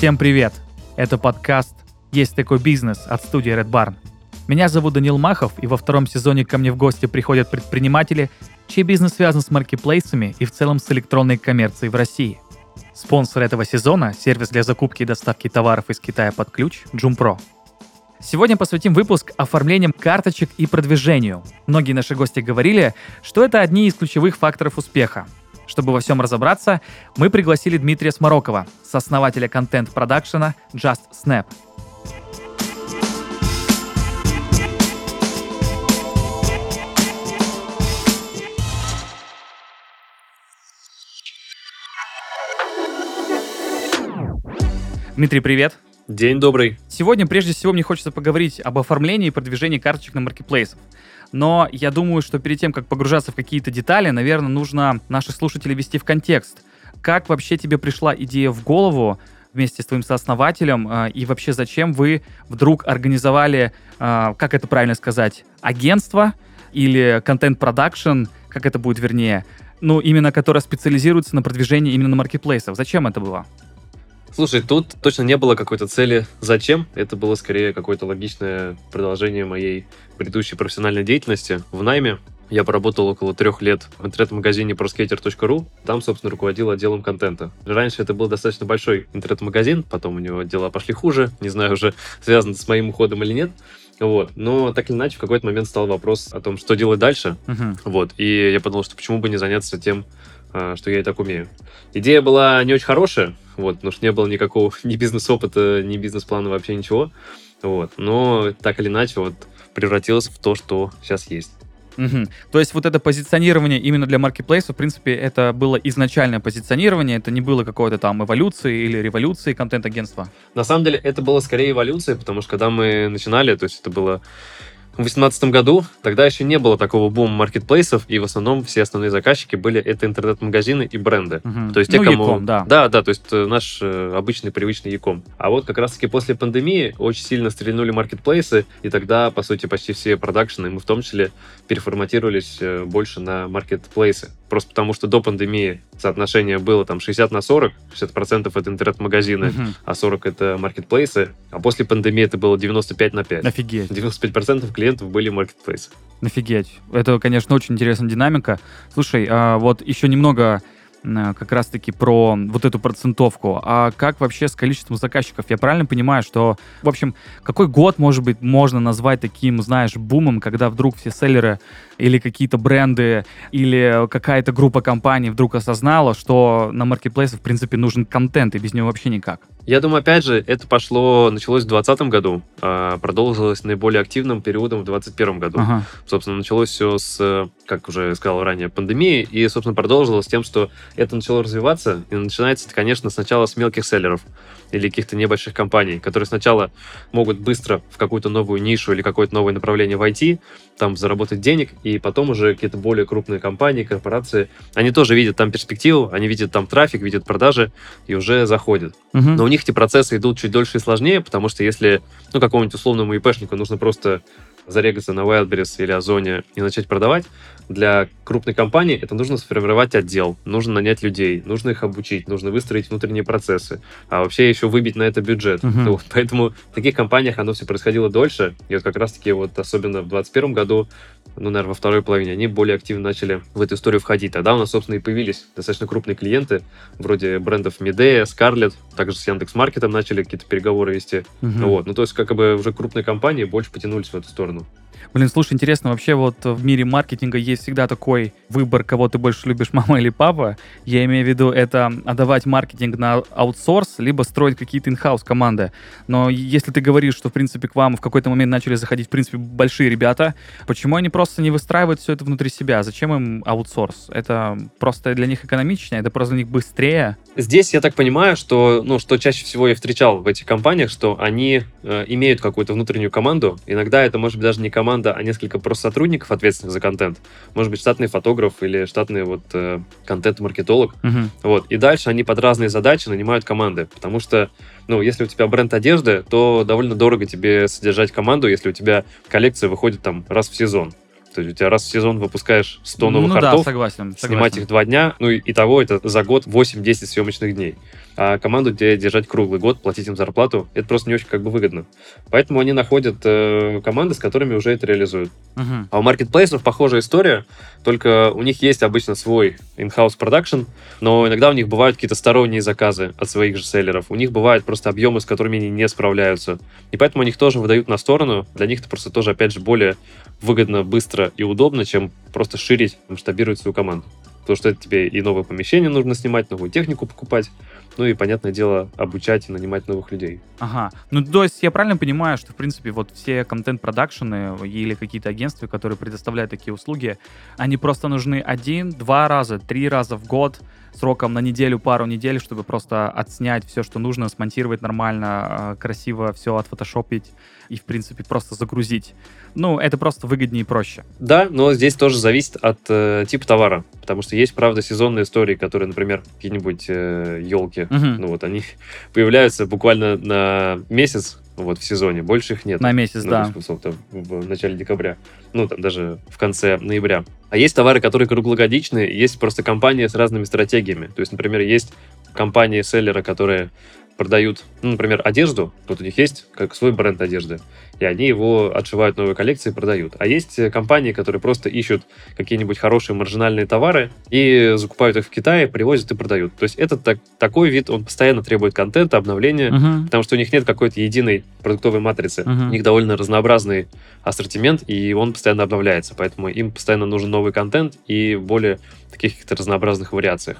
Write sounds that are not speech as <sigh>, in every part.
Всем привет! Это подкаст «Есть такой бизнес» от студии Red Barn. Меня зовут Данил Махов, и во втором сезоне ко мне в гости приходят предприниматели, чей бизнес связан с маркетплейсами и в целом с электронной коммерцией в России. Спонсор этого сезона – сервис для закупки и доставки товаров из Китая под ключ Джумпро. Сегодня посвятим выпуск оформлением карточек и продвижению. Многие наши гости говорили, что это одни из ключевых факторов успеха. Чтобы во всем разобраться, мы пригласили Дмитрия Сморокова, сооснователя контент-продакшена Just Snap. Дмитрий, привет. День добрый. Сегодня, прежде всего, мне хочется поговорить об оформлении и продвижении карточек на маркетплейсах. Но я думаю, что перед тем, как погружаться в какие-то детали, наверное, нужно наших слушателей ввести в контекст. Как вообще тебе пришла идея в голову вместе с твоим сооснователем, э, и вообще зачем вы вдруг организовали, э, как это правильно сказать, агентство или контент-продакшн, как это будет вернее, ну, именно которое специализируется на продвижении именно на маркетплейсах. Зачем это было? Слушай, тут точно не было какой-то цели «зачем?». Это было скорее какое-то логичное продолжение моей предыдущей профессиональной деятельности в найме. Я поработал около трех лет в интернет-магазине proskater.ru. Там, собственно, руководил отделом контента. Раньше это был достаточно большой интернет-магазин, потом у него дела пошли хуже. Не знаю уже, связано с моим уходом или нет. Вот. Но так или иначе, в какой-то момент стал вопрос о том, что делать дальше. Uh-huh. Вот. И я подумал, что почему бы не заняться тем, что я и так умею. Идея была не очень хорошая, вот, потому что не было никакого <laughs> ни бизнес-опыта, ни бизнес-плана, вообще ничего. Вот. Но так или иначе, вот превратилось в то, что сейчас есть. Угу. То есть вот это позиционирование именно для маркетплейса, в принципе, это было изначальное позиционирование, это не было какой-то там эволюции или революции контент-агентства? На самом деле это было скорее эволюция, потому что когда мы начинали, то есть это было в 2018 году тогда еще не было такого бума маркетплейсов, и в основном все основные заказчики были это интернет-магазины и бренды. Угу. То есть те, ну, кому... Да. Да, да, то есть э, наш э, обычный привычный Яком. А вот как раз-таки после пандемии очень сильно стрельнули маркетплейсы, и тогда, по сути, почти все продакшены, мы в том числе, переформатировались э, больше на маркетплейсы. Просто потому, что до пандемии соотношение было там 60 на 40, 60% это интернет-магазины, угу. а 40 это маркетплейсы, а после пандемии это было 95 на 5. Офигеть. 95% клиентов были маркетплейсы. Офигеть. Это, конечно, очень интересная динамика. Слушай, а вот еще немного как раз-таки про вот эту процентовку. А как вообще с количеством заказчиков? Я правильно понимаю, что, в общем, какой год, может быть, можно назвать таким, знаешь, бумом, когда вдруг все селлеры или какие-то бренды или какая-то группа компаний вдруг осознала, что на маркетплейсе, в принципе, нужен контент, и без него вообще никак? Я думаю, опять же, это пошло, началось в 2020 году, а продолжилось наиболее активным периодом в 2021 году. Ага. Собственно, началось все с, как уже сказал ранее, пандемии, и, собственно, продолжилось тем, что это начало развиваться, и начинается это, конечно, сначала с мелких селлеров или каких-то небольших компаний, которые сначала могут быстро в какую-то новую нишу или какое-то новое направление войти, там заработать денег, и потом уже какие-то более крупные компании, корпорации, они тоже видят там перспективу, они видят там трафик, видят продажи и уже заходят. Угу. Но у них эти процессы идут чуть дольше и сложнее, потому что если, ну, какому-нибудь условному ИПшнику нужно просто зарегаться на Wildberries или Озоне и начать продавать, для крупной компании это нужно сформировать отдел, нужно нанять людей, нужно их обучить, нужно выстроить внутренние процессы, а вообще еще выбить на это бюджет. Uh-huh. Вот, поэтому в таких компаниях оно все происходило дольше, и вот как раз-таки вот особенно в 2021 году, ну, наверное, во второй половине, они более активно начали в эту историю входить. Тогда у нас, собственно, и появились достаточно крупные клиенты, вроде брендов Медея, Scarlett, также с Яндекс.Маркетом начали какие-то переговоры вести. Uh-huh. Вот, ну, то есть, как бы уже крупные компании больше потянулись в эту сторону. Блин, слушай, интересно, вообще вот в мире маркетинга есть всегда такой выбор, кого ты больше любишь, <laughs> мама или папа. Я имею в виду это отдавать маркетинг на аутсорс, либо строить какие-то инхаус команды. Но если ты говоришь, что, в принципе, к вам в какой-то момент начали заходить, в принципе, большие ребята, почему они просто не выстраивают все это внутри себя? Зачем им аутсорс? Это просто для них экономичнее, это просто для них быстрее? Здесь я так понимаю, что, ну, что чаще всего я встречал в этих компаниях, что они э, имеют какую-то внутреннюю команду. Иногда это может быть даже не команда, команда, а несколько просто сотрудников, ответственных за контент. Может быть, штатный фотограф или штатный вот э, контент-маркетолог. Uh-huh. Вот. И дальше они под разные задачи нанимают команды. Потому что, ну, если у тебя бренд одежды, то довольно дорого тебе содержать команду, если у тебя коллекция выходит там раз в сезон. То есть у тебя раз в сезон выпускаешь 100 новых ну, артов, да, согласен, согласен. снимать их два дня, ну и, того это за год 8-10 съемочных дней. а команду тебе держать круглый год, платить им зарплату, это просто не очень как бы выгодно. Поэтому они находят э, команды, с которыми уже это реализуют. Uh-huh. А у маркетплейсов похожая история, только у них есть обычно свой in-house production, но иногда у них бывают какие-то сторонние заказы от своих же селлеров. У них бывают просто объемы, с которыми они не справляются. И поэтому они их тоже выдают на сторону. Для них это просто тоже, опять же, более выгодно, быстро и удобно, чем просто ширить, масштабировать свою команду. Потому что тебе и новое помещение нужно снимать, новую технику покупать, ну и, понятное дело, обучать и нанимать новых людей. Ага. Ну, то есть я правильно понимаю, что, в принципе, вот все контент-продакшены или какие-то агентства, которые предоставляют такие услуги, они просто нужны один, два раза, три раза в год, сроком на неделю, пару недель, чтобы просто отснять все, что нужно, смонтировать нормально, а, красиво все отфотошопить и, в принципе, просто загрузить. Ну, это просто выгоднее и проще. Да, но здесь тоже зависит от э, типа товара, потому что есть, правда, сезонные истории, которые, например, какие-нибудь э, елки, угу. ну вот они <laughs> появляются буквально на месяц, вот в сезоне. Больше их нет. На месяц, ну, да. В начале декабря. Ну, там даже в конце ноября. А есть товары, которые круглогодичные, есть просто компании с разными стратегиями. То есть, например, есть компании-селлеры, которые продают, ну, например, одежду, тут у них есть как свой бренд одежды, и они его отшивают новые коллекции и продают. А есть э, компании, которые просто ищут какие-нибудь хорошие маржинальные товары и закупают их в Китае, привозят и продают. То есть это так, такой вид, он постоянно требует контента, обновления, uh-huh. потому что у них нет какой-то единой продуктовой матрицы. Uh-huh. У них довольно разнообразный ассортимент, и он постоянно обновляется, поэтому им постоянно нужен новый контент и более таких каких-то разнообразных вариациях.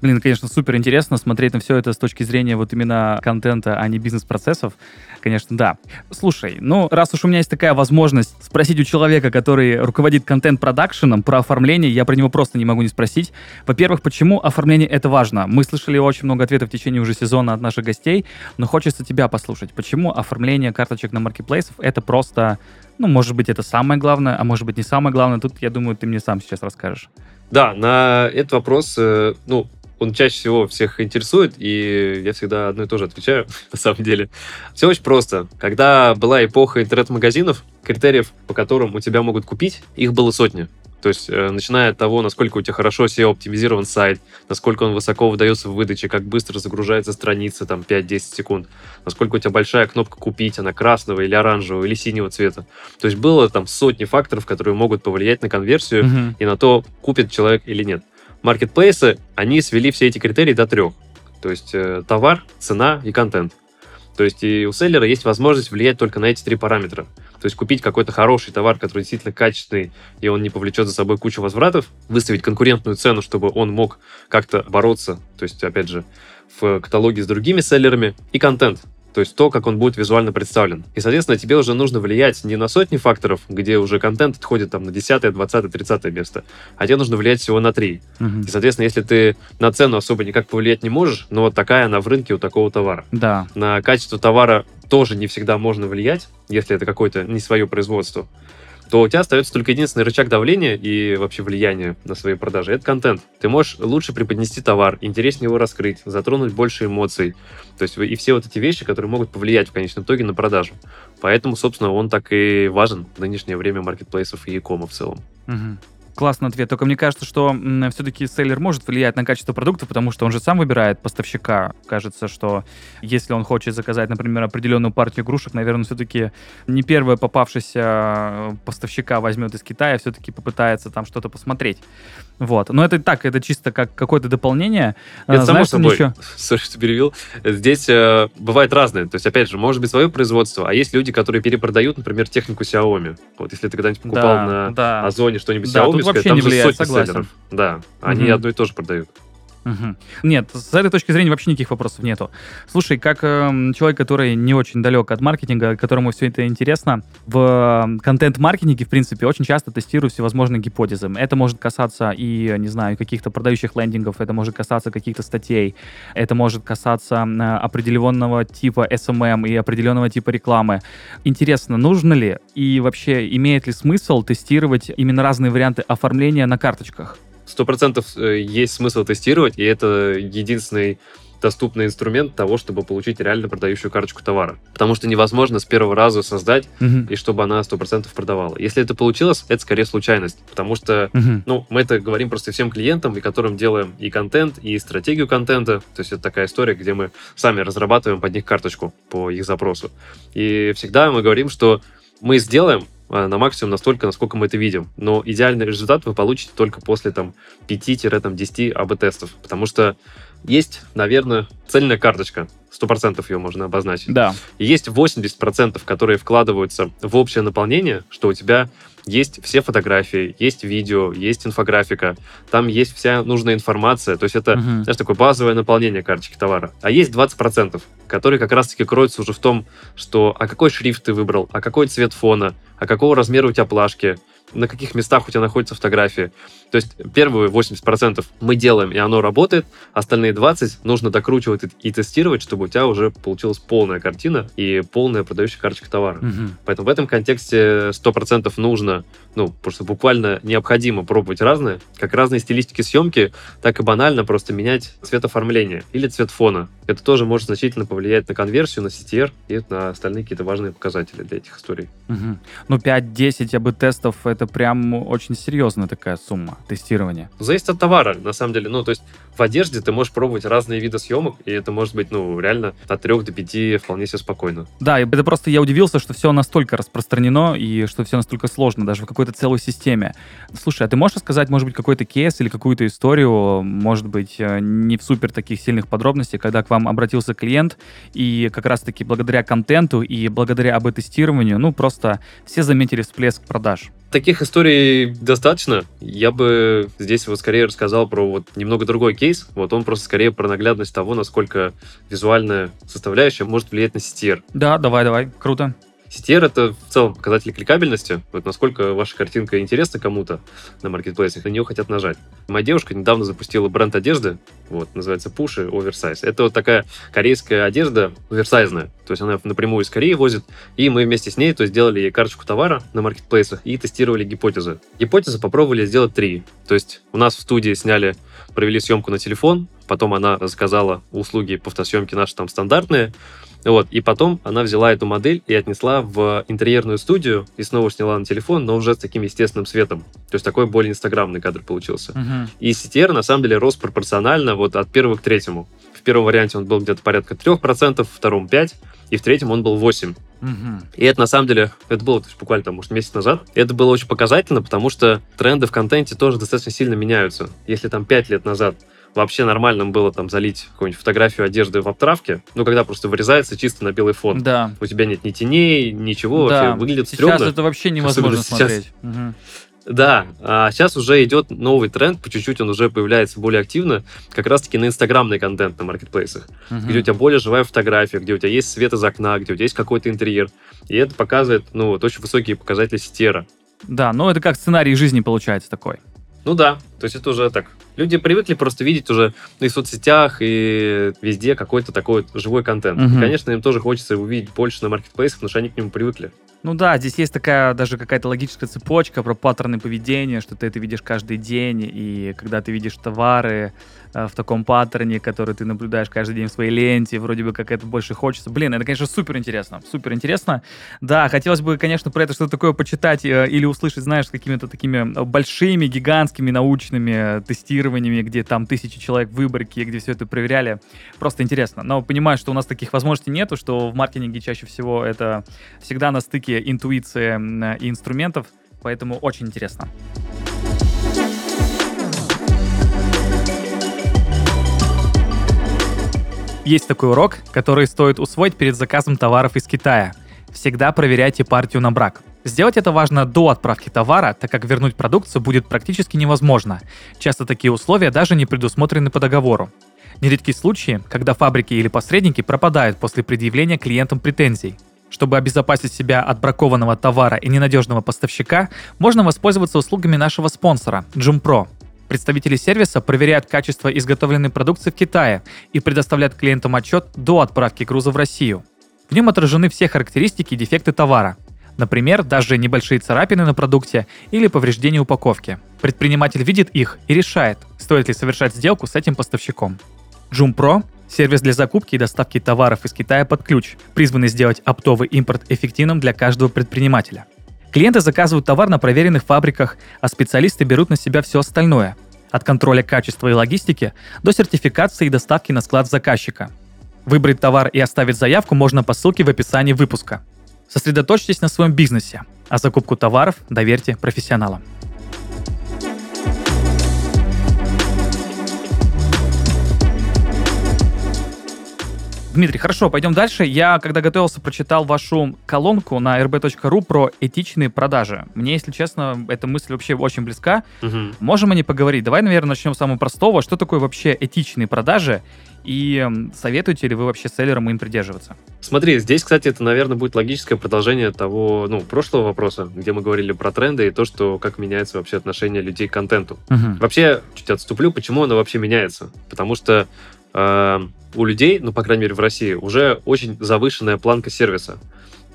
Блин, конечно, супер интересно смотреть на все это с точки зрения вот именно контента, а не бизнес-процессов. Конечно, да. Слушай, ну, раз уж у меня есть такая возможность спросить у человека, который руководит контент-продакшеном про оформление, я про него просто не могу не спросить. Во-первых, почему оформление это важно? Мы слышали очень много ответов в течение уже сезона от наших гостей, но хочется тебя послушать. Почему оформление карточек на маркетплейсов это просто, ну, может быть, это самое главное, а может быть, не самое главное. Тут, я думаю, ты мне сам сейчас расскажешь. Да, на этот вопрос, э, ну, он чаще всего всех интересует, и я всегда одно и то же отвечаю, <laughs> на самом деле. Все очень просто. Когда была эпоха интернет-магазинов, критериев, по которым у тебя могут купить, их было сотни. То есть, э, начиная от того, насколько у тебя хорошо SEO-оптимизирован сайт, насколько он высоко выдается в выдаче, как быстро загружается страница, там, 5-10 секунд, насколько у тебя большая кнопка «Купить», она красного или оранжевого или синего цвета. То есть, было там сотни факторов, которые могут повлиять на конверсию mm-hmm. и на то, купит человек или нет. Маркетплейсы, они свели все эти критерии до трех. То есть, э, товар, цена и контент. То есть и у селлера есть возможность влиять только на эти три параметра. То есть купить какой-то хороший товар, который действительно качественный, и он не повлечет за собой кучу возвратов, выставить конкурентную цену, чтобы он мог как-то бороться, то есть, опять же, в каталоге с другими селлерами, и контент то есть то, как он будет визуально представлен. И, соответственно, тебе уже нужно влиять не на сотни факторов, где уже контент отходит там на 10, 20, 30 место, а тебе нужно влиять всего на 3. Угу. И, соответственно, если ты на цену особо никак повлиять не можешь, но вот такая она в рынке у такого товара. Да. На качество товара тоже не всегда можно влиять, если это какое-то не свое производство то у тебя остается только единственный рычаг давления и вообще влияния на свои продажи. Это контент. Ты можешь лучше преподнести товар, интереснее его раскрыть, затронуть больше эмоций. То есть и все вот эти вещи, которые могут повлиять в конечном итоге на продажу. Поэтому, собственно, он так и важен в нынешнее время маркетплейсов и e-кома в целом. Угу. Классный ответ. Только мне кажется, что все-таки селлер может влиять на качество продукта, потому что он же сам выбирает поставщика. Кажется, что если он хочет заказать, например, определенную партию игрушек, наверное, все-таки не первое попавшийся э, поставщика возьмет из Китая, все-таки попытается там что-то посмотреть. Вот. Но это так, это чисто как какое-то дополнение. Это само собой. Еще... Сори, что перевел. Здесь э, бывает разное. То есть, опять же, может быть свое производство, а есть люди, которые перепродают, например, технику Xiaomi. Вот если ты когда-нибудь покупал да, на да. Озоне что-нибудь да, Xiaomi, вообще там не влияет, согласен. Селлеров. Да, они угу. одно и то же продают. Нет, с этой точки зрения вообще никаких вопросов нету. Слушай, как э, человек, который не очень далек от маркетинга, которому все это интересно, в э, контент-маркетинге, в принципе, очень часто тестирую всевозможные гипотезы. Это может касаться и, не знаю, каких-то продающих лендингов, это может касаться каких-то статей, это может касаться э, определенного типа SMM и определенного типа рекламы. Интересно, нужно ли и вообще имеет ли смысл тестировать именно разные варианты оформления на карточках? Сто процентов э, есть смысл тестировать, и это единственный доступный инструмент того, чтобы получить реально продающую карточку товара. Потому что невозможно с первого раза создать, угу. и чтобы она 100% продавала. Если это получилось, это скорее случайность. Потому что, угу. ну, мы это говорим просто всем клиентам, и которым делаем и контент, и стратегию контента. То есть это такая история, где мы сами разрабатываем под них карточку по их запросу. И всегда мы говорим, что мы сделаем, на максимум настолько, насколько мы это видим. Но идеальный результат вы получите только после там 5-10 АБ-тестов. Потому что есть, наверное, цельная карточка. 100% ее можно обозначить. Да. И есть 80%, которые вкладываются в общее наполнение, что у тебя есть все фотографии, есть видео, есть инфографика, там есть вся нужная информация. То есть это, uh-huh. знаешь, такое базовое наполнение карточки товара. А есть 20%, которые как раз-таки кроются уже в том, что а какой шрифт ты выбрал, а какой цвет фона, а какого размера у тебя плашки, на каких местах у тебя находятся фотографии. То есть первые 80% мы делаем, и оно работает, остальные 20% нужно докручивать и тестировать, чтобы у тебя уже получилась полная картина и полная продающая карточка товара. Угу. Поэтому в этом контексте 100% нужно, ну, просто буквально необходимо пробовать разные, как разные стилистики съемки, так и банально просто менять цвет оформления или цвет фона. Это тоже может значительно повлиять на конверсию, на CTR и на остальные какие-то важные показатели для этих историй. Угу. Ну, 5-10 АБ-тестов — это прям очень серьезная такая сумма тестирования. Зависит от товара, на самом деле. Ну, то есть в одежде ты можешь пробовать разные виды съемок, и это может быть, ну, реально от 3 до 5 вполне себе спокойно. Да, это просто я удивился, что все настолько распространено, и что все настолько сложно, даже в какой-то целой системе. Слушай, а ты можешь рассказать, может быть, какой-то кейс или какую-то историю, может быть, э, не в супер таких сильных подробностях, когда к вам обратился клиент, и как раз-таки благодаря контенту и благодаря АБ-тестированию, ну, просто все заметили всплеск продаж? Таких историй достаточно. Я бы здесь вот скорее рассказал про вот немного другой кейс. Вот он просто скорее про наглядность того, насколько визуальная составляющая может влиять на CTR. Да, давай, давай, круто. CTR — это в целом показатель кликабельности, вот насколько ваша картинка интересна кому-то на маркетплейсах, на нее хотят нажать. Моя девушка недавно запустила бренд одежды, вот, называется Пуши Oversize. Это вот такая корейская одежда оверсайзная, то есть она напрямую из Кореи возит, и мы вместе с ней то есть, сделали ей карточку товара на маркетплейсах и тестировали гипотезы. Гипотезы попробовали сделать три, то есть у нас в студии сняли, провели съемку на телефон, потом она заказала услуги по фотосъемке наши там стандартные, вот, и потом она взяла эту модель и отнесла в интерьерную студию и снова сняла на телефон, но уже с таким естественным светом. То есть такой более инстаграмный кадр получился. Uh-huh. И CTR на самом деле рос пропорционально вот от первого к третьему. В первом варианте он был где-то порядка 3%, в втором 5%, и в третьем он был 8%. Угу. И это на самом деле, это было есть, буквально там, может, месяц назад. Это было очень показательно, потому что тренды в контенте тоже достаточно сильно меняются. Если там 5 лет назад вообще нормальным было там залить какую-нибудь фотографию одежды в обтравке, ну, когда просто вырезается чисто на белый фон. Да. У тебя нет ни теней, ничего, да. вообще выглядит сейчас стрёмно. Сейчас это вообще невозможно смотреть. Угу. Да, а сейчас уже идет новый тренд, по чуть-чуть он уже появляется более активно, как раз-таки на инстаграмный контент на маркетплейсах, uh-huh. где у тебя более живая фотография, где у тебя есть свет из окна, где у тебя есть какой-то интерьер. И это показывает, ну, вот очень высокие показатели стера. Да, ну это как сценарий жизни получается такой. Ну да, то есть это уже так. Люди привыкли просто видеть уже и в соцсетях, и везде какой-то такой вот живой контент. Угу. И, конечно, им тоже хочется увидеть больше на маркетплейсах, потому что они к нему привыкли. Ну да, здесь есть такая даже какая-то логическая цепочка про паттерны поведения, что ты это видишь каждый день, и когда ты видишь товары, в таком паттерне, который ты наблюдаешь каждый день в своей ленте, вроде бы как это больше хочется. Блин, это, конечно, супер интересно, супер интересно. Да, хотелось бы, конечно, про это что-то такое почитать э, или услышать, знаешь, какими-то такими большими, гигантскими научными тестированиями, где там тысячи человек в выборке, где все это проверяли. Просто интересно. Но понимаю, что у нас таких возможностей нету, что в маркетинге чаще всего это всегда на стыке интуиции и инструментов, поэтому очень интересно. Есть такой урок, который стоит усвоить перед заказом товаров из Китая. Всегда проверяйте партию на брак. Сделать это важно до отправки товара, так как вернуть продукцию будет практически невозможно. Часто такие условия даже не предусмотрены по договору. Нередки случаи, когда фабрики или посредники пропадают после предъявления клиентам претензий. Чтобы обезопасить себя от бракованного товара и ненадежного поставщика, можно воспользоваться услугами нашего спонсора – Jumpro. Представители сервиса проверяют качество изготовленной продукции в Китае и предоставляют клиентам отчет до отправки груза в Россию. В нем отражены все характеристики и дефекты товара. Например, даже небольшие царапины на продукте или повреждения упаковки. Предприниматель видит их и решает, стоит ли совершать сделку с этим поставщиком. Joom Pro Сервис для закупки и доставки товаров из Китая под ключ, призванный сделать оптовый импорт эффективным для каждого предпринимателя. Клиенты заказывают товар на проверенных фабриках, а специалисты берут на себя все остальное – от контроля качества и логистики до сертификации и доставки на склад заказчика. Выбрать товар и оставить заявку можно по ссылке в описании выпуска. Сосредоточьтесь на своем бизнесе, а закупку товаров доверьте профессионалам. Дмитрий, хорошо, пойдем дальше. Я, когда готовился, прочитал вашу колонку на rb.ru про этичные продажи. Мне, если честно, эта мысль вообще очень близка. Угу. Можем о ней поговорить? Давай, наверное, начнем с самого простого. Что такое вообще этичные продажи? И советуете ли вы вообще селлерам им придерживаться? Смотри, здесь, кстати, это, наверное, будет логическое продолжение того, ну, прошлого вопроса, где мы говорили про тренды и то, что как меняется вообще отношение людей к контенту. Угу. Вообще, чуть отступлю, почему оно вообще меняется? Потому что э, у людей, ну, по крайней мере, в России, уже очень завышенная планка сервиса.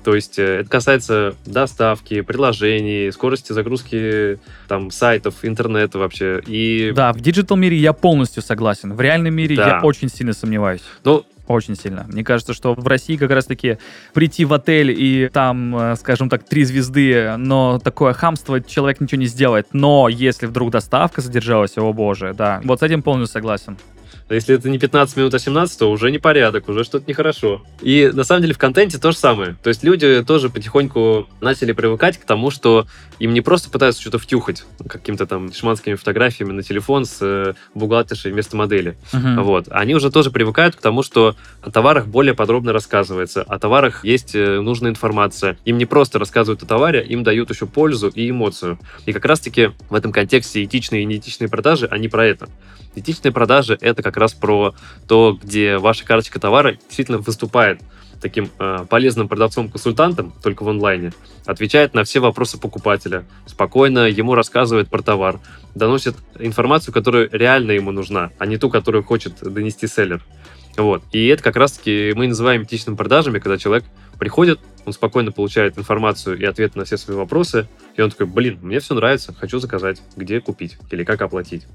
То есть э, это касается доставки, приложений, скорости загрузки там сайтов, интернета вообще. И... Да, в digital мире я полностью согласен. В реальном мире да. я очень сильно сомневаюсь. Ну, очень сильно. Мне кажется, что в России как раз-таки прийти в отель и там, э, скажем так, три звезды, но такое хамство человек ничего не сделает. Но если вдруг доставка задержалась, о боже, да. Вот с этим полностью согласен. А если это не 15 минут, а 17, то уже непорядок, уже что-то нехорошо. И на самом деле в контенте то же самое. То есть люди тоже потихоньку начали привыкать к тому, что им не просто пытаются что-то втюхать каким-то там шманскими фотографиями на телефон с э, бухгалтершей вместо модели. Uh-huh. Вот. Они уже тоже привыкают к тому, что о товарах более подробно рассказывается, о товарах есть э, нужная информация. Им не просто рассказывают о товаре, им дают еще пользу и эмоцию. И как раз-таки в этом контексте этичные и неэтичные продажи, они про это. Этичные продажи — это как раз про то, где ваша карточка товара действительно выступает таким э, полезным продавцом-консультантом, только в онлайне, отвечает на все вопросы покупателя, спокойно ему рассказывает про товар, доносит информацию, которая реально ему нужна, а не ту, которую хочет донести селлер. Вот. И это как раз-таки мы называем этичными продажами, когда человек приходит, он спокойно получает информацию и ответы на все свои вопросы, и он такой, блин, мне все нравится, хочу заказать, где купить или как оплатить.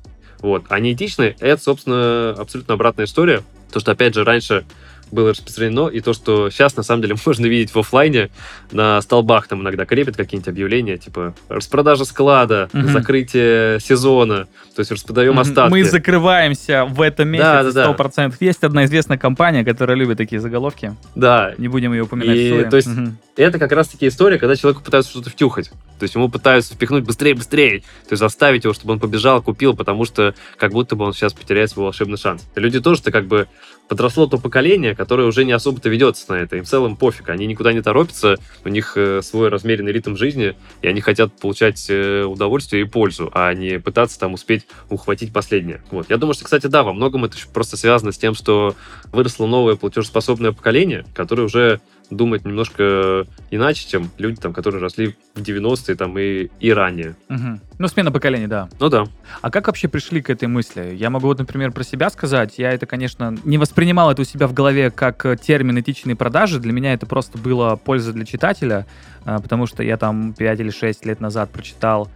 Вот. А неэтичные — это, собственно, абсолютно обратная история. То, что, опять же, раньше было распространено, и то, что сейчас, на самом деле, <laughs> можно видеть в офлайне, на столбах там иногда крепят какие-нибудь объявления, типа распродажа склада, угу. закрытие сезона, то есть распродаем остатки. Мы закрываемся в этом месяце да, да, 100%. Да. Есть одна известная компания, которая любит такие заголовки. Да. Не будем ее упоминать. И, то есть угу. это как раз-таки история, когда человеку пытаются что-то втюхать. То есть ему пытаются впихнуть быстрее, быстрее. То есть заставить его, чтобы он побежал, купил, потому что как будто бы он сейчас потеряет свой волшебный шанс. Люди тоже-то как бы подросло то поколение, которое уже не особо-то ведется на это. Им в целом пофиг. Они никуда не торопятся, у них э, свой размеренный ритм жизни, и они хотят получать э, удовольствие и пользу, а не пытаться там успеть ухватить последнее. Вот. Я думаю, что, кстати, да, во многом это просто связано с тем, что выросло новое платежеспособное поколение, которое уже думать немножко иначе, чем люди, там, которые росли в 90-е там, и, и ранее. Угу. Ну, смена поколений, да. Ну да. А как вообще пришли к этой мысли? Я могу вот, например, про себя сказать. Я это, конечно, не воспринимал это у себя в голове как термин этичные продажи. Для меня это просто было польза для читателя, а, потому что я там 5 или 6 лет назад прочитал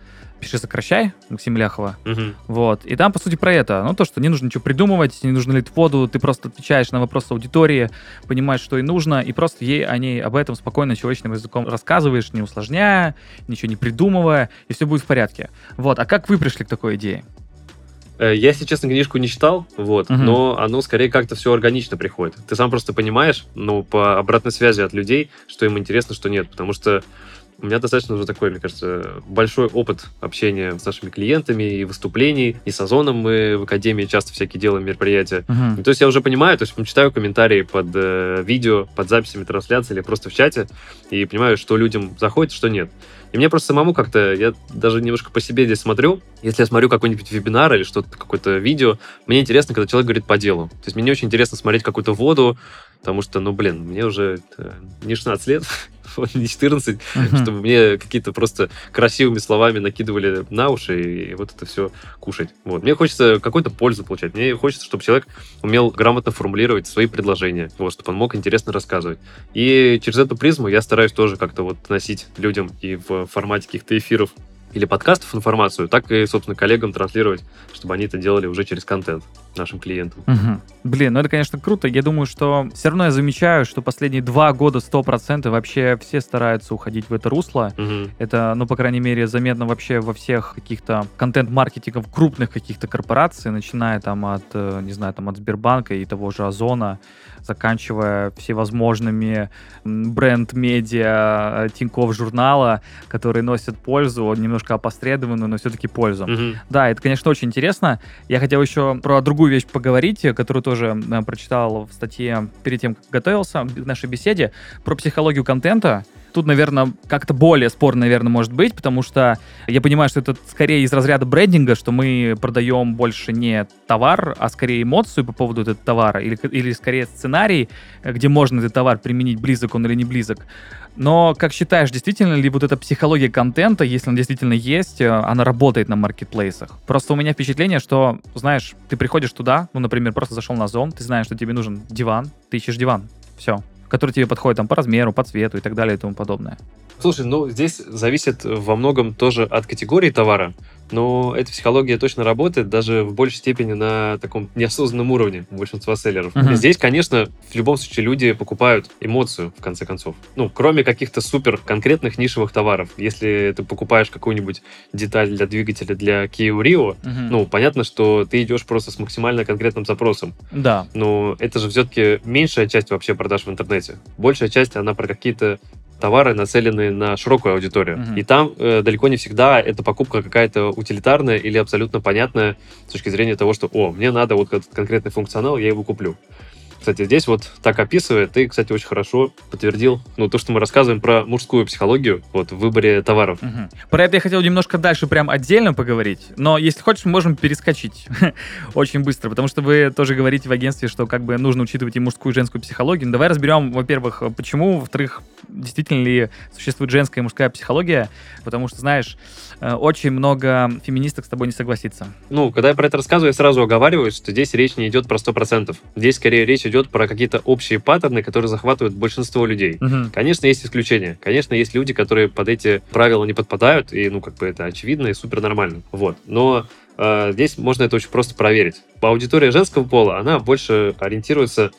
«Пиши, сокращай» Максима Ляхова. Угу. Вот. И там, по сути, про это. Ну, то, что не нужно ничего придумывать, не нужно лить воду, ты просто отвечаешь на вопросы аудитории, понимаешь, что ей нужно, и просто ей о ней об этом спокойно человечным языком рассказываешь, не усложняя, ничего не придумывая, и все будет в порядке. Вот. А как вы пришли к такой идее? Э, я, если честно, книжку не читал, вот, угу. но оно скорее как-то все органично приходит. Ты сам просто понимаешь, ну, по обратной связи от людей, что им интересно, что нет. Потому что у меня достаточно уже такой, мне кажется, большой опыт общения с нашими клиентами и выступлений. И с Озоном мы в Академии часто всякие делаем мероприятия. Uh-huh. И, то есть я уже понимаю, то есть читаю комментарии под э, видео, под записями трансляции или просто в чате, и понимаю, что людям заходит, что нет. И мне просто самому как-то, я даже немножко по себе здесь смотрю, если я смотрю какой-нибудь вебинар или что-то, какое-то видео, мне интересно, когда человек говорит по делу. То есть мне не очень интересно смотреть какую-то воду, потому что, ну, блин, мне уже <laughs> не 16 лет, не 14, uh-huh. чтобы мне какие-то просто красивыми словами накидывали на уши и вот это все кушать. Вот. Мне хочется какую-то пользу получать. Мне хочется, чтобы человек умел грамотно формулировать свои предложения, вот, чтобы он мог интересно рассказывать. И через эту призму я стараюсь тоже как-то вот носить людям и в формате каких-то эфиров или подкастов информацию, так и, собственно, коллегам транслировать, чтобы они это делали уже через контент. нашим клиентам. Угу. Блин, ну это, конечно, круто. Я думаю, что все равно я замечаю, что последние два года 100% вообще все стараются уходить в это русло. Угу. Это, ну, по крайней мере, заметно вообще во всех каких-то контент-маркетингов крупных каких-то корпораций, начиная там от, э, не знаю, там от Сбербанка и того же Озона, заканчивая всевозможными бренд-медиа э, Тинькофф журнала, которые носят пользу, немножко опосредованную, но все-таки пользу. Угу. Да, это, конечно, очень интересно. Я хотел еще про другую вещь поговорить, которую тоже э, прочитал в статье перед тем, как готовился к нашей беседе, про психологию контента. Тут, наверное, как-то более спор, наверное, может быть, потому что я понимаю, что это скорее из разряда брендинга, что мы продаем больше не товар, а скорее эмоцию по поводу этого товара, или, или скорее сценарий, где можно этот товар применить, близок он или не близок. Но как считаешь, действительно ли вот эта психология контента, если она действительно есть, э, она работает на маркетплейсах? Просто у меня впечатление, что, знаешь, ты приходишь туда, ну, например, просто зашел на зон, ты знаешь, что тебе нужен диван, ты ищешь диван, все который тебе подходит там по размеру, по цвету и так далее и тому подобное. Слушай, ну здесь зависит во многом тоже от категории товара, но эта психология точно работает даже в большей степени на таком неосознанном уровне у большинства селлеров. Uh-huh. Здесь, конечно, в любом случае люди покупают эмоцию, в конце концов. Ну, кроме каких-то супер конкретных нишевых товаров. Если ты покупаешь какую-нибудь деталь для двигателя для Kia Rio, uh-huh. ну, понятно, что ты идешь просто с максимально конкретным запросом. Да. Но это же все-таки меньшая часть вообще продаж в интернете. Большая часть, она про какие-то товары, нацеленные на широкую аудиторию. Uh-huh. И там э, далеко не всегда эта покупка какая-то утилитарная или абсолютно понятная с точки зрения того, что, о, мне надо вот этот конкретный функционал, я его куплю. Кстати, здесь вот так описывает, ты, кстати, очень хорошо подтвердил, ну, то, что мы рассказываем про мужскую психологию вот в выборе товаров. Угу. Про это я хотел немножко дальше прям отдельно поговорить, но если хочешь, мы можем перескочить <laughs> очень быстро, потому что вы тоже говорите в агентстве, что как бы нужно учитывать и мужскую, и женскую психологию. Ну, давай разберем, во-первых, почему, во-вторых, действительно ли существует женская и мужская психология, потому что, знаешь, э, очень много феминисток с тобой не согласится. Ну, когда я про это рассказываю, я сразу оговариваю, что здесь речь не идет про 100%. Здесь скорее речь идет про какие-то общие паттерны, которые захватывают большинство людей. Угу. Конечно, есть исключения. Конечно, есть люди, которые под эти правила не подпадают, и, ну, как бы это очевидно и супер нормально. Вот. Но э, здесь можно это очень просто проверить. Аудитория женского пола, она больше ориентируется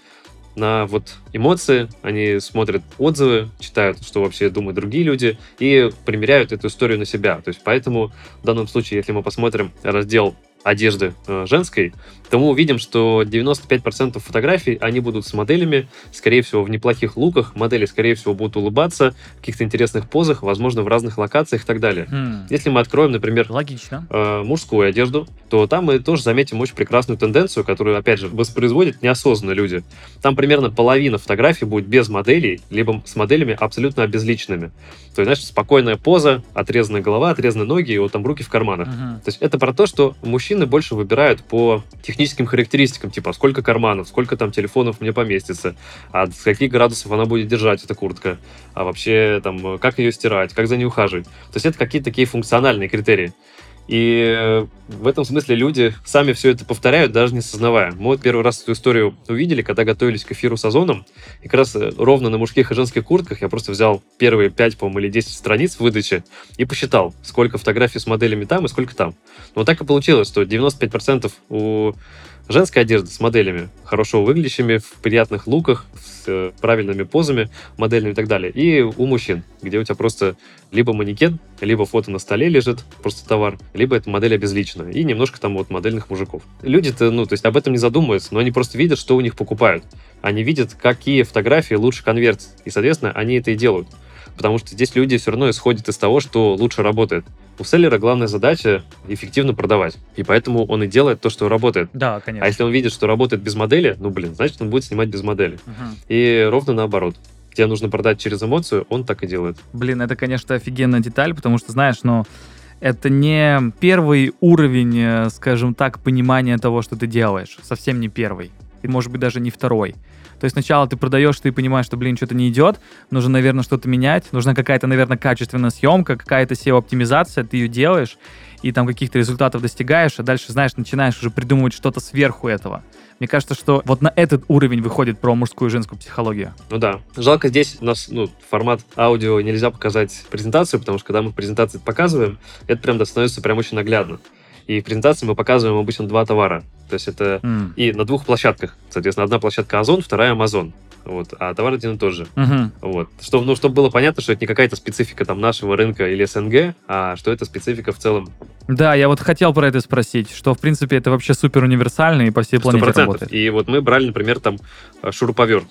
на вот эмоции, они смотрят отзывы, читают, что вообще думают другие люди, и примеряют эту историю на себя. То есть поэтому в данном случае, если мы посмотрим раздел одежды э, женской, то мы увидим, что 95% фотографий, они будут с моделями, скорее всего, в неплохих луках, модели, скорее всего, будут улыбаться, в каких-то интересных позах, возможно, в разных локациях и так далее. Хм. Если мы откроем, например, Логично. Э, мужскую одежду, то там мы тоже заметим очень прекрасную тенденцию, которую, опять же, воспроизводят неосознанно люди. Там примерно половина фотографий будет без моделей, либо с моделями абсолютно обезличенными. То есть, знаешь, спокойная поза, отрезанная голова, отрезанные ноги, и вот там руки в карманах. Угу. То есть это про то, что мужчины больше выбирают по техническим характеристикам, типа сколько карманов, сколько там телефонов мне поместится, а с каких градусов она будет держать, эта куртка, а вообще там как ее стирать, как за ней ухаживать. То есть это какие-то такие функциональные критерии. И в этом смысле люди сами все это повторяют, даже не сознавая. Мы вот первый раз эту историю увидели, когда готовились к эфиру с Озоном. И как раз э, ровно на мужских и женских куртках я просто взял первые 5, по-моему, или 10 страниц выдачи и посчитал, сколько фотографий с моделями там и сколько там. Но вот так и получилось, что 95% у женской одежды с моделями, хорошо выглядящими, в приятных луках, с э, правильными позами модельными и так далее. И у мужчин, где у тебя просто либо манекен, либо фото на столе лежит, просто товар, либо это модель обезличенная. И немножко там вот модельных мужиков. Люди-то, ну, то есть об этом не задумываются, но они просто видят, что у них покупают. Они видят, какие фотографии лучше конвертят. И, соответственно, они это и делают. Потому что здесь люди все равно исходят из того, что лучше работает. У селлера главная задача эффективно продавать. И поэтому он и делает то, что работает. Да, конечно. А если он видит, что работает без модели, ну, блин, значит, он будет снимать без модели. Угу. И ровно наоборот. Тебе нужно продать через эмоцию, он так и делает. Блин, это, конечно, офигенная деталь, потому что, знаешь, ну, это не первый уровень, э, скажем так, понимания того, что ты делаешь. Совсем не первый. И, может быть, даже не второй. То есть сначала ты продаешь, ты понимаешь, что, блин, что-то не идет, нужно, наверное, что-то менять, нужна какая-то, наверное, качественная съемка, какая-то SEO-оптимизация, ты ее делаешь, и там каких-то результатов достигаешь, а дальше, знаешь, начинаешь уже придумывать что-то сверху этого. Мне кажется, что вот на этот уровень выходит про мужскую и женскую психологию. Ну да. Жалко здесь у нас ну, формат аудио нельзя показать презентацию, потому что когда мы презентации показываем, это прям становится прям очень наглядно. И в презентации мы показываем обычно два товара. То есть это mm. и на двух площадках. Соответственно, одна площадка Озон, вторая Амазон. Вот, а товар один и тот же. Uh-huh. Вот. Чтобы, ну, чтобы было понятно, что это не какая-то специфика там нашего рынка или СНГ, а что это специфика в целом. Да, я вот хотел про это спросить, что, в принципе, это вообще супер универсально и по всей планете 100%. работает. И вот мы брали, например, там шуруповерт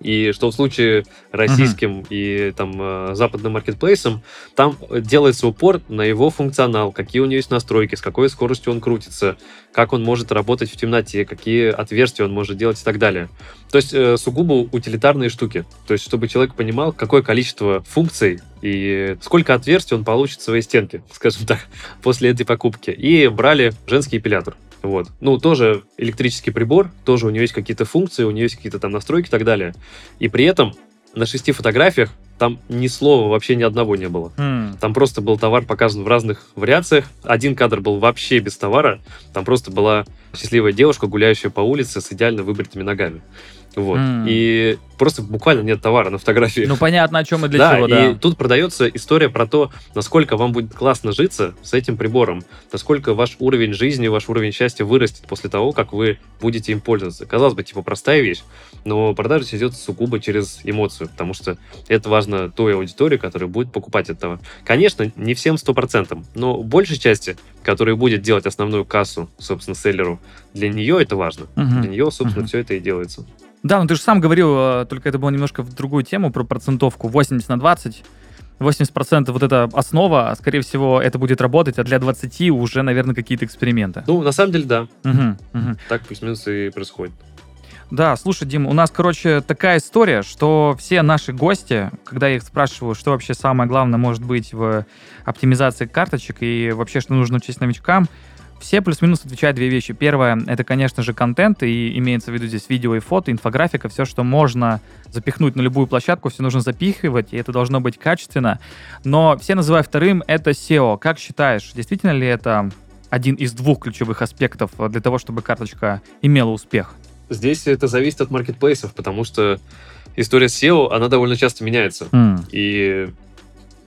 и что в случае российским uh-huh. и там э, западным маркетплейсом, там делается упор на его функционал, какие у него есть настройки, с какой скоростью он крутится, как он может работать в темноте, какие отверстия он может делать и так далее. То есть э, сугубо утилитарные штуки. То есть чтобы человек понимал, какое количество функций и сколько отверстий он получит в своей стенке, <laughs> скажем так, после этой покупки. И брали женский эпилятор. Вот. Ну, тоже электрический прибор, тоже у него есть какие-то функции, у него есть какие-то там настройки и так далее. И при этом на шести фотографиях там ни слова вообще ни одного не было. Mm. Там просто был товар показан в разных вариациях. Один кадр был вообще без товара. Там просто была счастливая девушка, гуляющая по улице с идеально выбритыми ногами. Вот. Mm. И просто буквально нет товара на фотографии. Ну, понятно, о чем и для да, чего, да. И тут продается история про то, насколько вам будет классно житься с этим прибором, насколько ваш уровень жизни, ваш уровень счастья вырастет после того, как вы будете им пользоваться. Казалось бы, типа, простая вещь, но продажа идет сугубо через эмоцию, потому что это важно той аудитории, которая будет покупать этого. Конечно, не всем 100%, но большей части, которая будет делать основную кассу, собственно, селлеру, для нее это важно. Uh-huh. Для нее, собственно, uh-huh. все это и делается. Да, ну ты же сам говорил, э, только это было немножко в другую тему, про процентовку 80 на 20. 80% вот эта основа, а скорее всего, это будет работать, а для 20 уже, наверное, какие-то эксперименты. Ну, на самом деле, да. Угу, угу. Так плюс-минус и происходит. Да, слушай, Дим, у нас, короче, такая история, что все наши гости, когда я их спрашиваю, что вообще самое главное может быть в оптимизации карточек и вообще, что нужно учесть новичкам, все плюс-минус отвечают две вещи. Первое — это, конечно же, контент, и имеется в виду здесь видео и фото, инфографика, все, что можно запихнуть на любую площадку, все нужно запихивать, и это должно быть качественно. Но все называют вторым — это SEO. Как считаешь, действительно ли это один из двух ключевых аспектов для того, чтобы карточка имела успех? Здесь это зависит от маркетплейсов, потому что история SEO, она довольно часто меняется. Mm. И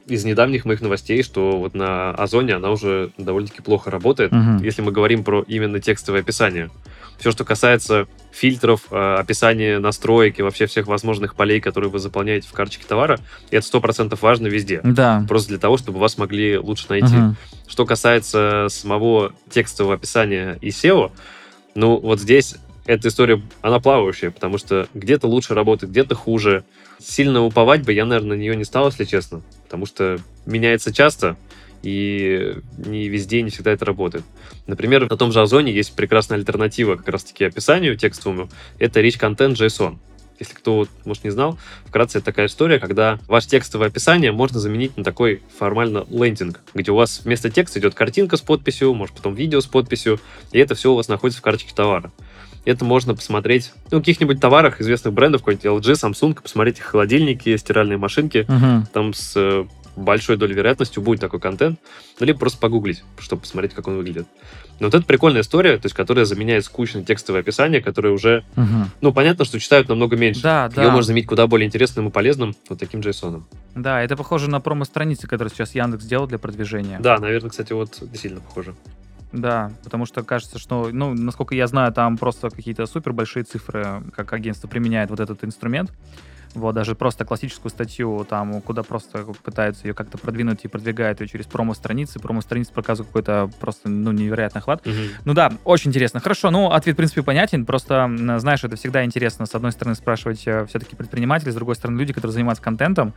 из недавних моих новостей, что вот на Озоне она уже довольно-таки плохо работает, угу. если мы говорим про именно текстовое описание. Все, что касается фильтров, э, описания настроек и вообще всех возможных полей, которые вы заполняете в карточке товара, это сто процентов важно везде. Да. Просто для того, чтобы вас могли лучше найти. Угу. Что касается самого текстового описания и SEO, ну вот здесь эта история, она плавающая, потому что где-то лучше работает, где-то хуже. Сильно уповать бы я, наверное, на нее не стал, если честно потому что меняется часто, и не везде, не всегда это работает. Например, на том же Озоне есть прекрасная альтернатива как раз-таки описанию текстовому. Это Rich Content JSON. Если кто, может, не знал, вкратце это такая история, когда ваше текстовое описание можно заменить на такой формально лендинг, где у вас вместо текста идет картинка с подписью, может, потом видео с подписью, и это все у вас находится в карточке товара. Это можно посмотреть ну, в каких-нибудь товарах известных брендов, какой-нибудь LG, Samsung, посмотреть их холодильники, стиральные машинки, uh-huh. там с э, большой долей вероятностью будет такой контент, ну, либо просто погуглить, чтобы посмотреть, как он выглядит. Но вот это прикольная история, то есть, которая заменяет скучное текстовое описание, которое уже, угу. ну, понятно, что читают намного меньше. Да, Ее да. можно заменить куда более интересным и полезным вот таким JSON. Да, это похоже на промо-страницы, которые сейчас Яндекс сделал для продвижения. Да, наверное, кстати, вот сильно похоже. Да, потому что кажется, что, ну, насколько я знаю, там просто какие-то супер большие цифры, как агентство применяет вот этот инструмент. Вот, даже просто классическую статью, там, куда просто пытаются ее как-то продвинуть и продвигают ее через промо-страницы. Промо-страницы показывают какой-то просто, ну, невероятный охват. Угу. Ну да, очень интересно. Хорошо, ну, ответ, в принципе, понятен. Просто, знаешь, это всегда интересно, с одной стороны, спрашивать э, все-таки предприниматели, с другой стороны, люди, которые занимаются контентом,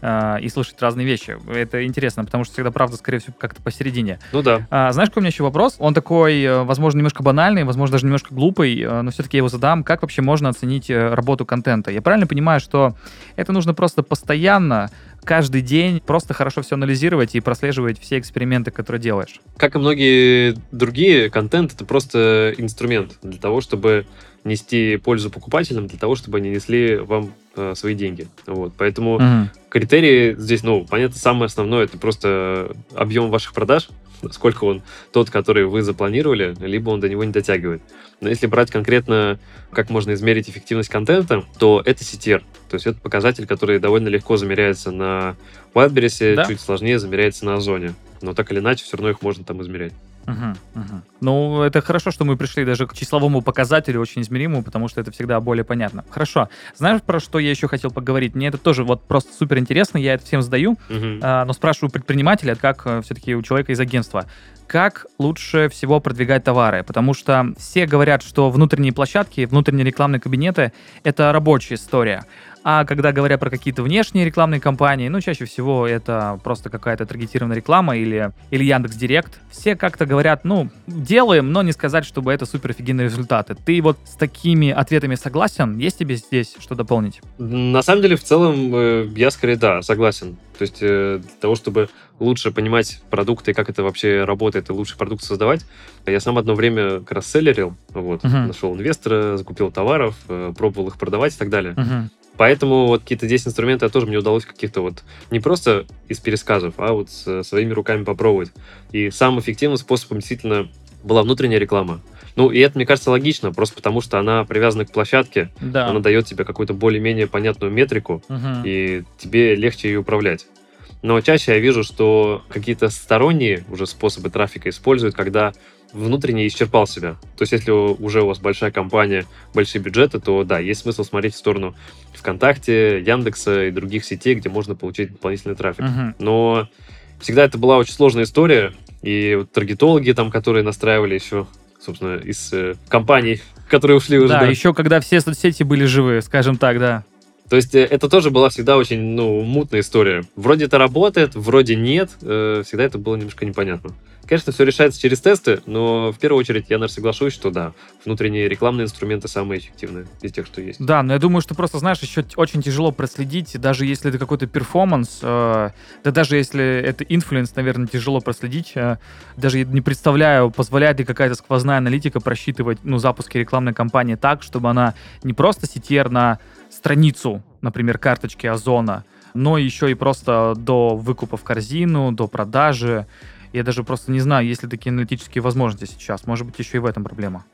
э, и слушать разные вещи. Это интересно, потому что всегда правда, скорее всего, как-то посередине. Ну да. А, знаешь, какой у меня еще вопрос? Он такой, э, возможно, немножко банальный, возможно, даже немножко глупый, но все-таки я его задам. Как вообще можно оценить работу контента? Я правильно понимаю, что это нужно просто постоянно каждый день просто хорошо все анализировать и прослеживать все эксперименты, которые делаешь. Как и многие другие, контент — это просто инструмент для того, чтобы нести пользу покупателям, для того, чтобы они несли вам э, свои деньги. Вот. Поэтому угу. критерии здесь, ну, понятно, самое основное — это просто объем ваших продаж, сколько он тот, который вы запланировали, либо он до него не дотягивает. Но если брать конкретно, как можно измерить эффективность контента, то это CTR. То есть это показатель, который довольно легко замеряется на Wildberries, да? чуть сложнее замеряется на Озоне. Но так или иначе, все равно их можно там измерять. Угу, угу. Ну, это хорошо, что мы пришли даже к числовому показателю, очень измеримому, потому что это всегда более понятно. Хорошо. Знаешь, про что я еще хотел поговорить? Мне это тоже вот просто супер интересно, я это всем задаю, угу. а, но спрашиваю предпринимателя, как э, все-таки у человека из агентства как лучше всего продвигать товары, потому что все говорят, что внутренние площадки, внутренние рекламные кабинеты — это рабочая история. А когда говорят про какие-то внешние рекламные кампании, ну, чаще всего это просто какая-то таргетированная реклама или, или Яндекс Директ. Все как-то говорят, ну, делаем, но не сказать, чтобы это супер офигенные результаты. Ты вот с такими ответами согласен? Есть тебе здесь что дополнить? На самом деле, в целом, э, я скорее да, согласен. То есть э, для того, чтобы лучше понимать продукты и как это вообще работает, и лучший продукт создавать, я сам одно время как раз селлерил, вот, uh-huh. нашел инвестора, закупил товаров, э, пробовал их продавать и так далее. Uh-huh. Поэтому вот какие-то здесь инструменты тоже мне удалось каких-то вот не просто из пересказов, а вот своими руками попробовать. И самым эффективным способом действительно была внутренняя реклама. Ну, и это, мне кажется, логично, просто потому что она привязана к площадке, да. она дает тебе какую-то более-менее понятную метрику, угу. и тебе легче ее управлять. Но чаще я вижу, что какие-то сторонние уже способы трафика используют, когда внутренне исчерпал себя. То есть, если уже у вас большая компания, большие бюджеты, то да, есть смысл смотреть в сторону ВКонтакте, Яндекса и других сетей, где можно получить дополнительный трафик. Uh-huh. Но всегда это была очень сложная история, и вот таргетологи там, которые настраивали еще, собственно, из э, компаний, <laughs> которые ушли уже. Да, да, еще когда все соцсети были живы, скажем так, да. То есть э, это тоже была всегда очень, ну, мутная история. Вроде это работает, вроде нет. Э, всегда это было немножко непонятно. Конечно, все решается через тесты, но в первую очередь я, наверное, соглашусь, что да, внутренние рекламные инструменты самые эффективные из тех, что есть. Да, но я думаю, что просто, знаешь, еще очень тяжело проследить, даже если это какой-то performance, э, да даже если это influence, наверное, тяжело проследить. Э, даже не представляю, позволяет ли какая-то сквозная аналитика просчитывать, ну, запуски рекламной кампании так, чтобы она не просто CTR на страницу, например, карточки Озона, но еще и просто до выкупа в корзину, до продажи. Я даже просто не знаю, есть ли такие аналитические возможности сейчас. Может быть, еще и в этом проблема.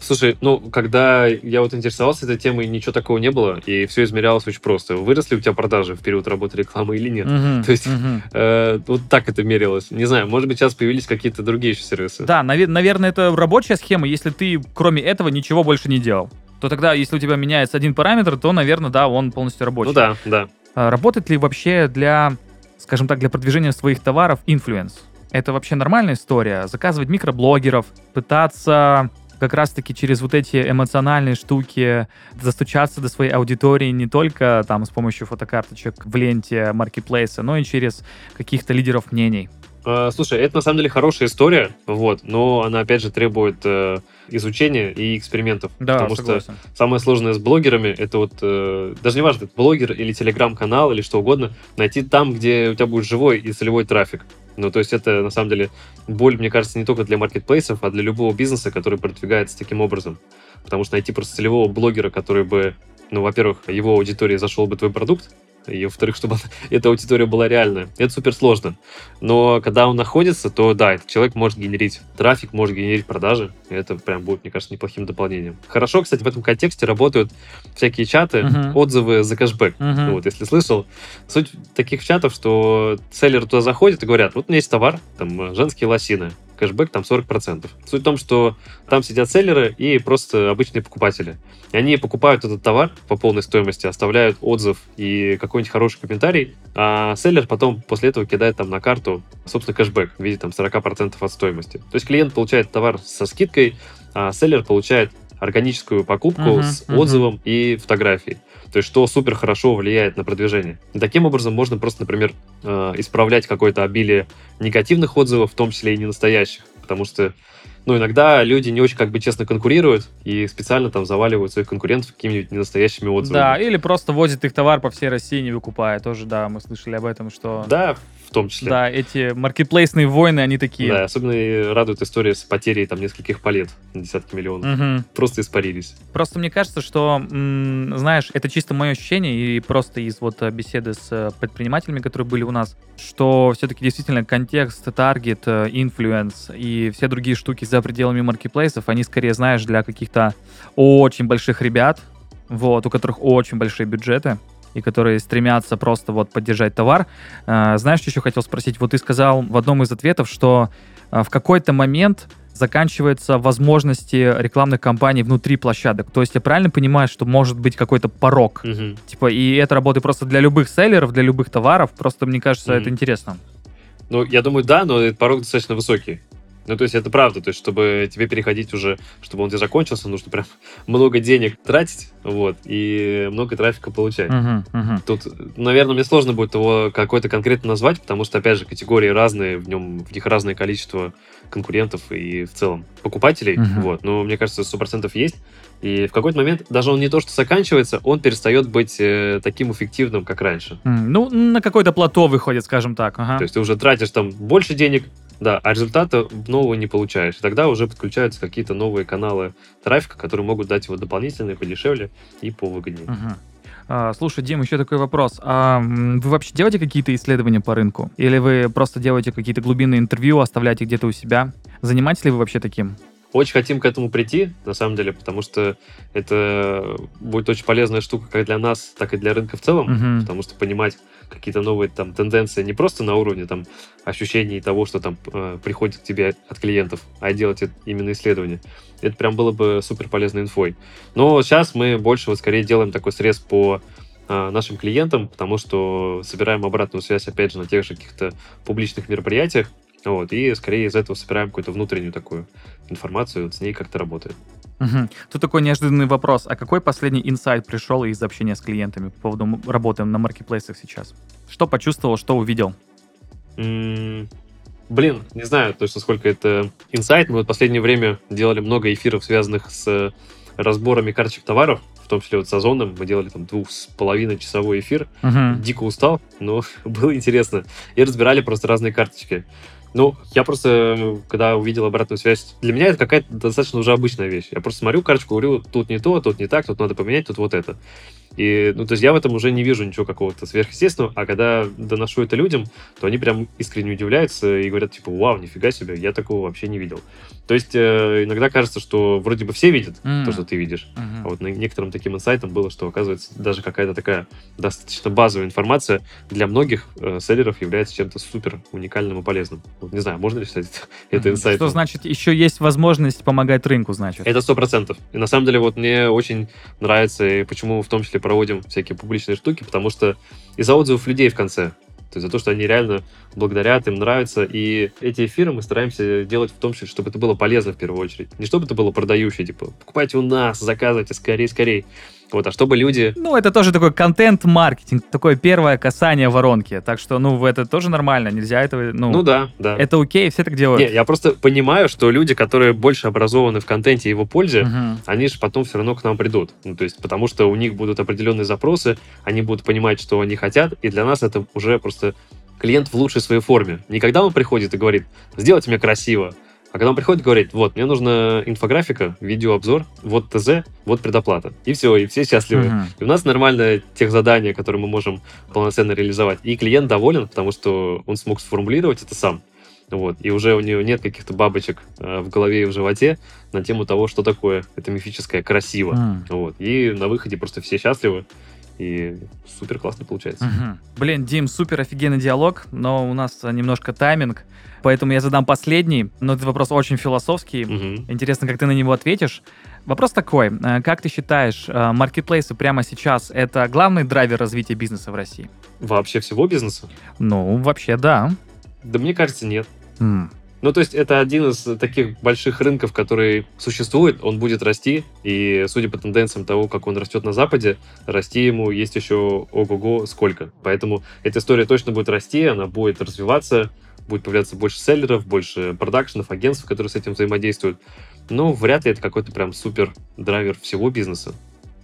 Слушай, ну, когда я вот интересовался этой темой, ничего такого не было, и все измерялось очень просто. Выросли у тебя продажи в период работы рекламы или нет? Uh-huh, <laughs> То есть uh-huh. э, вот так это мерилось. Не знаю, может быть, сейчас появились какие-то другие еще сервисы. Да, нав- наверное, это рабочая схема, если ты кроме этого ничего больше не делал. То тогда, если у тебя меняется один параметр, то, наверное, да, он полностью рабочий. Ну да, да. А, работает ли вообще для, скажем так, для продвижения своих товаров influence? Это вообще нормальная история? Заказывать микроблогеров, пытаться как раз-таки через вот эти эмоциональные штуки достучаться до своей аудитории не только там с помощью фотокарточек в ленте маркетплейса, но и через каких-то лидеров мнений. А, слушай, это на самом деле хорошая история, вот, но она опять же требует э, изучения и экспериментов. Да, потому согласен. что самое сложное с блогерами это вот э, даже не важно, это блогер или телеграм-канал или что угодно, найти там, где у тебя будет живой и целевой трафик. Ну, то есть это, на самом деле, боль, мне кажется, не только для маркетплейсов, а для любого бизнеса, который продвигается таким образом. Потому что найти просто целевого блогера, который бы, ну, во-первых, его аудитории зашел бы твой продукт, и, во-вторых, чтобы <laughs> эта аудитория была реальная. Это супер сложно. Но когда он находится, то да, этот человек может генерить трафик, может генерить продажи. И это прям будет, мне кажется, неплохим дополнением. Хорошо, кстати, в этом контексте работают всякие чаты, uh-huh. отзывы за кэшбэк. Uh-huh. Вот, если слышал. Суть таких чатов, что селлеры туда заходят и говорят, вот у меня есть товар, там, женские лосины кэшбэк там 40%. Суть в том, что там сидят селлеры и просто обычные покупатели. И они покупают этот товар по полной стоимости, оставляют отзыв и какой-нибудь хороший комментарий, а селлер потом после этого кидает там на карту, собственно, кэшбэк в виде там 40% от стоимости. То есть клиент получает товар со скидкой, а селлер получает органическую покупку uh-huh, с отзывом uh-huh. и фотографией. То есть, что супер хорошо влияет на продвижение. И таким образом можно просто, например, э, исправлять какое-то обилие негативных отзывов, в том числе и ненастоящих. Потому что ну, иногда люди не очень как бы честно конкурируют и специально там заваливают своих конкурентов какими-нибудь ненастоящими отзывами. Да, или просто возят их товар по всей России, не выкупая. Тоже, да, мы слышали об этом, что... Да, в том числе. Да, эти маркетплейсные войны, они такие. Да, особенно радует история с потерей там нескольких палет на десятки миллионов. Угу. Просто испарились. Просто мне кажется, что, знаешь, это чисто мое ощущение и просто из вот э, беседы с э, предпринимателями, которые были у нас, что все-таки действительно контекст, таргет, influence и все другие штуки за пределами маркетплейсов, они скорее, знаешь, для каких-то очень больших ребят, вот, у которых очень большие бюджеты, и которые стремятся просто вот поддержать товар. А, знаешь, что еще хотел спросить? Вот ты сказал в одном из ответов, что в какой-то момент заканчиваются возможности рекламных кампаний внутри площадок. То есть я правильно понимаю, что может быть какой-то порог? Угу. Типа, и это работает просто для любых селлеров, для любых товаров. Просто мне кажется, угу. это интересно. Ну, я думаю, да, но этот порог достаточно высокий. Ну, то есть это правда, то есть чтобы тебе переходить уже, чтобы он тебе закончился, нужно прям <laughs> много денег тратить, вот, и много трафика получать. Uh-huh, uh-huh. Тут, наверное, мне сложно будет его какой-то конкретно назвать, потому что, опять же, категории разные, в нем, в них разное количество конкурентов и в целом покупателей, uh-huh. вот, но мне кажется, 100% есть. И в какой-то момент даже он не то что заканчивается, он перестает быть э, таким эффективным, как раньше. Mm, ну, на какое-то плато выходит, скажем так. Ага. То есть ты уже тратишь там больше денег, да, а результата нового не получаешь. Тогда уже подключаются какие-то новые каналы трафика, которые могут дать его дополнительные, подешевле и повыгоднее. Угу. А, слушай, Дим, еще такой вопрос. А вы вообще делаете какие-то исследования по рынку? Или вы просто делаете какие-то глубинные интервью, оставляете где-то у себя? Занимаетесь ли вы вообще таким? Очень хотим к этому прийти, на самом деле, потому что это будет очень полезная штука как для нас, так и для рынка в целом, uh-huh. потому что понимать какие-то новые там тенденции не просто на уровне там ощущений того, что там э, приходит к тебе от клиентов, а делать именно исследования. Это прям было бы супер полезной инфой. Но сейчас мы больше вот скорее делаем такой срез по э, нашим клиентам, потому что собираем обратную связь, опять же, на тех же каких-то публичных мероприятиях, вот, и скорее из этого собираем какую-то внутреннюю такую информацию, вот с ней как-то работает. Угу. Тут такой неожиданный вопрос. А какой последний инсайт пришел из общения с клиентами по поводу работы на маркетплейсах сейчас? Что почувствовал, что увидел? М-м- блин, не знаю точно, сколько это инсайт. Мы вот в последнее время делали много эфиров, связанных с разборами карточек товаров, в том числе вот с Озоном. Мы делали там двух с половиной часовой эфир. Uh-huh. Дико устал, но <laughs> было интересно. И разбирали просто разные карточки. Ну, я просто, когда увидел обратную связь, для меня это какая-то достаточно уже обычная вещь. Я просто смотрю карточку, говорю, тут не то, тут не так, тут надо поменять, тут вот это. И, ну, то есть я в этом уже не вижу ничего какого-то сверхъестественного, а когда доношу это людям, то они прям искренне удивляются и говорят, типа, вау, нифига себе, я такого вообще не видел. То есть э, иногда кажется, что вроде бы все видят mm. то, что ты видишь, mm-hmm. а вот некоторым таким инсайтом было, что, оказывается, даже какая-то такая достаточно базовая информация для многих э, селлеров является чем-то супер уникальным и полезным. Вот, не знаю, можно ли считать это <laughs> mm-hmm. инсайтом? Что значит, еще есть возможность помогать рынку, значит? Это сто процентов. И на самом деле вот мне очень нравится, и почему в том числе проводим всякие публичные штуки, потому что из-за отзывов людей в конце. То есть за то, что они реально благодарят, им нравится. И эти эфиры мы стараемся делать в том числе, чтобы это было полезно в первую очередь. Не чтобы это было продающее, типа, покупайте у нас, заказывайте скорее, скорее. Вот, а чтобы люди... Ну, это тоже такой контент-маркетинг, такое первое касание воронки. Так что, ну, это тоже нормально, нельзя этого... Ну, ну да, да. Это окей, все так делают. Не, я просто понимаю, что люди, которые больше образованы в контенте и его пользе, uh-huh. они же потом все равно к нам придут. Ну, то есть, потому что у них будут определенные запросы, они будут понимать, что они хотят, и для нас это уже просто клиент в лучшей своей форме. Не когда он приходит и говорит, сделайте мне красиво, а когда он приходит и говорит, вот, мне нужна инфографика, видеообзор, вот ТЗ, вот предоплата. И все, и все счастливы. Uh-huh. И у нас нормальное тех задания, которые мы можем полноценно реализовать. И клиент доволен, потому что он смог сформулировать это сам. Вот. И уже у него нет каких-то бабочек э, в голове и в животе на тему того, что такое это мифическое красиво. Mm. Вот. И на выходе просто все счастливы. И супер классно получается. Угу. Блин, Дим, супер офигенный диалог, но у нас немножко тайминг, поэтому я задам последний, но этот вопрос очень философский. Угу. Интересно, как ты на него ответишь. Вопрос такой, э, как ты считаешь, э, маркетплейсы прямо сейчас это главный драйвер развития бизнеса в России? Вообще всего бизнеса? Ну, вообще да. Да мне кажется, нет. Ну, то есть это один из таких больших рынков, который существует, он будет расти, и судя по тенденциям того, как он растет на Западе, расти ему есть еще ого-го сколько. Поэтому эта история точно будет расти, она будет развиваться, будет появляться больше селлеров, больше продакшенов, агентств, которые с этим взаимодействуют. Но вряд ли это какой-то прям супер драйвер всего бизнеса,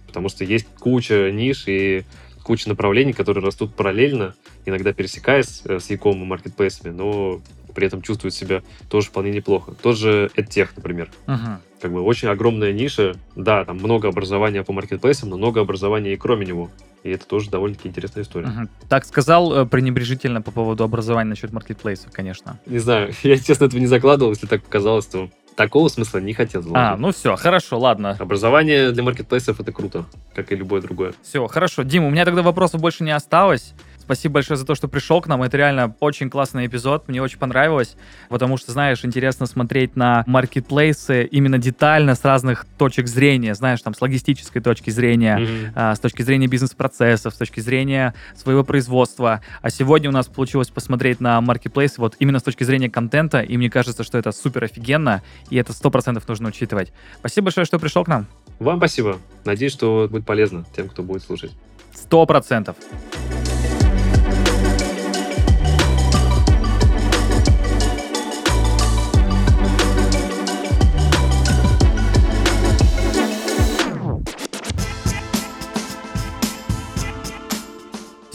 потому что есть куча ниш и куча направлений, которые растут параллельно, иногда пересекаясь э, с и маркетплейсами, но при этом чувствует себя тоже вполне неплохо. Тоже EdTech, например. Uh-huh. Как бы очень огромная ниша. Да, там много образования по маркетплейсам, но много образования и кроме него. И это тоже довольно-таки интересная история. Uh-huh. Так сказал э, пренебрежительно по поводу образования насчет маркетплейсов, конечно. Не знаю, <laughs> я, честно, этого не закладывал. Если так показалось, то такого смысла не хотел заложить. А, ну все, хорошо, ладно. Образование для маркетплейсов это круто, как и любое другое. Все, хорошо. Дим, у меня тогда вопросов больше не осталось. Спасибо большое за то, что пришел к нам. Это реально очень классный эпизод. Мне очень понравилось, потому что, знаешь, интересно смотреть на маркетплейсы именно детально с разных точек зрения. Знаешь, там с логистической точки зрения, mm-hmm. с точки зрения бизнес-процессов, с точки зрения своего производства. А сегодня у нас получилось посмотреть на маркетплейсы вот именно с точки зрения контента, и мне кажется, что это супер офигенно, и это сто процентов нужно учитывать. Спасибо большое, что пришел к нам. Вам спасибо. Надеюсь, что будет полезно тем, кто будет слушать. Сто процентов.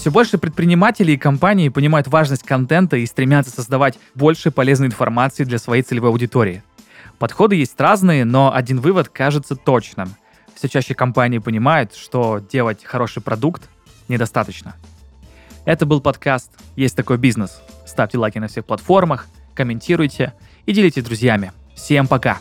Все больше предпринимателей и компаний понимают важность контента и стремятся создавать больше полезной информации для своей целевой аудитории. Подходы есть разные, но один вывод кажется точным. Все чаще компании понимают, что делать хороший продукт недостаточно. Это был подкаст «Есть такой бизнес». Ставьте лайки на всех платформах, комментируйте и делитесь с друзьями. Всем пока!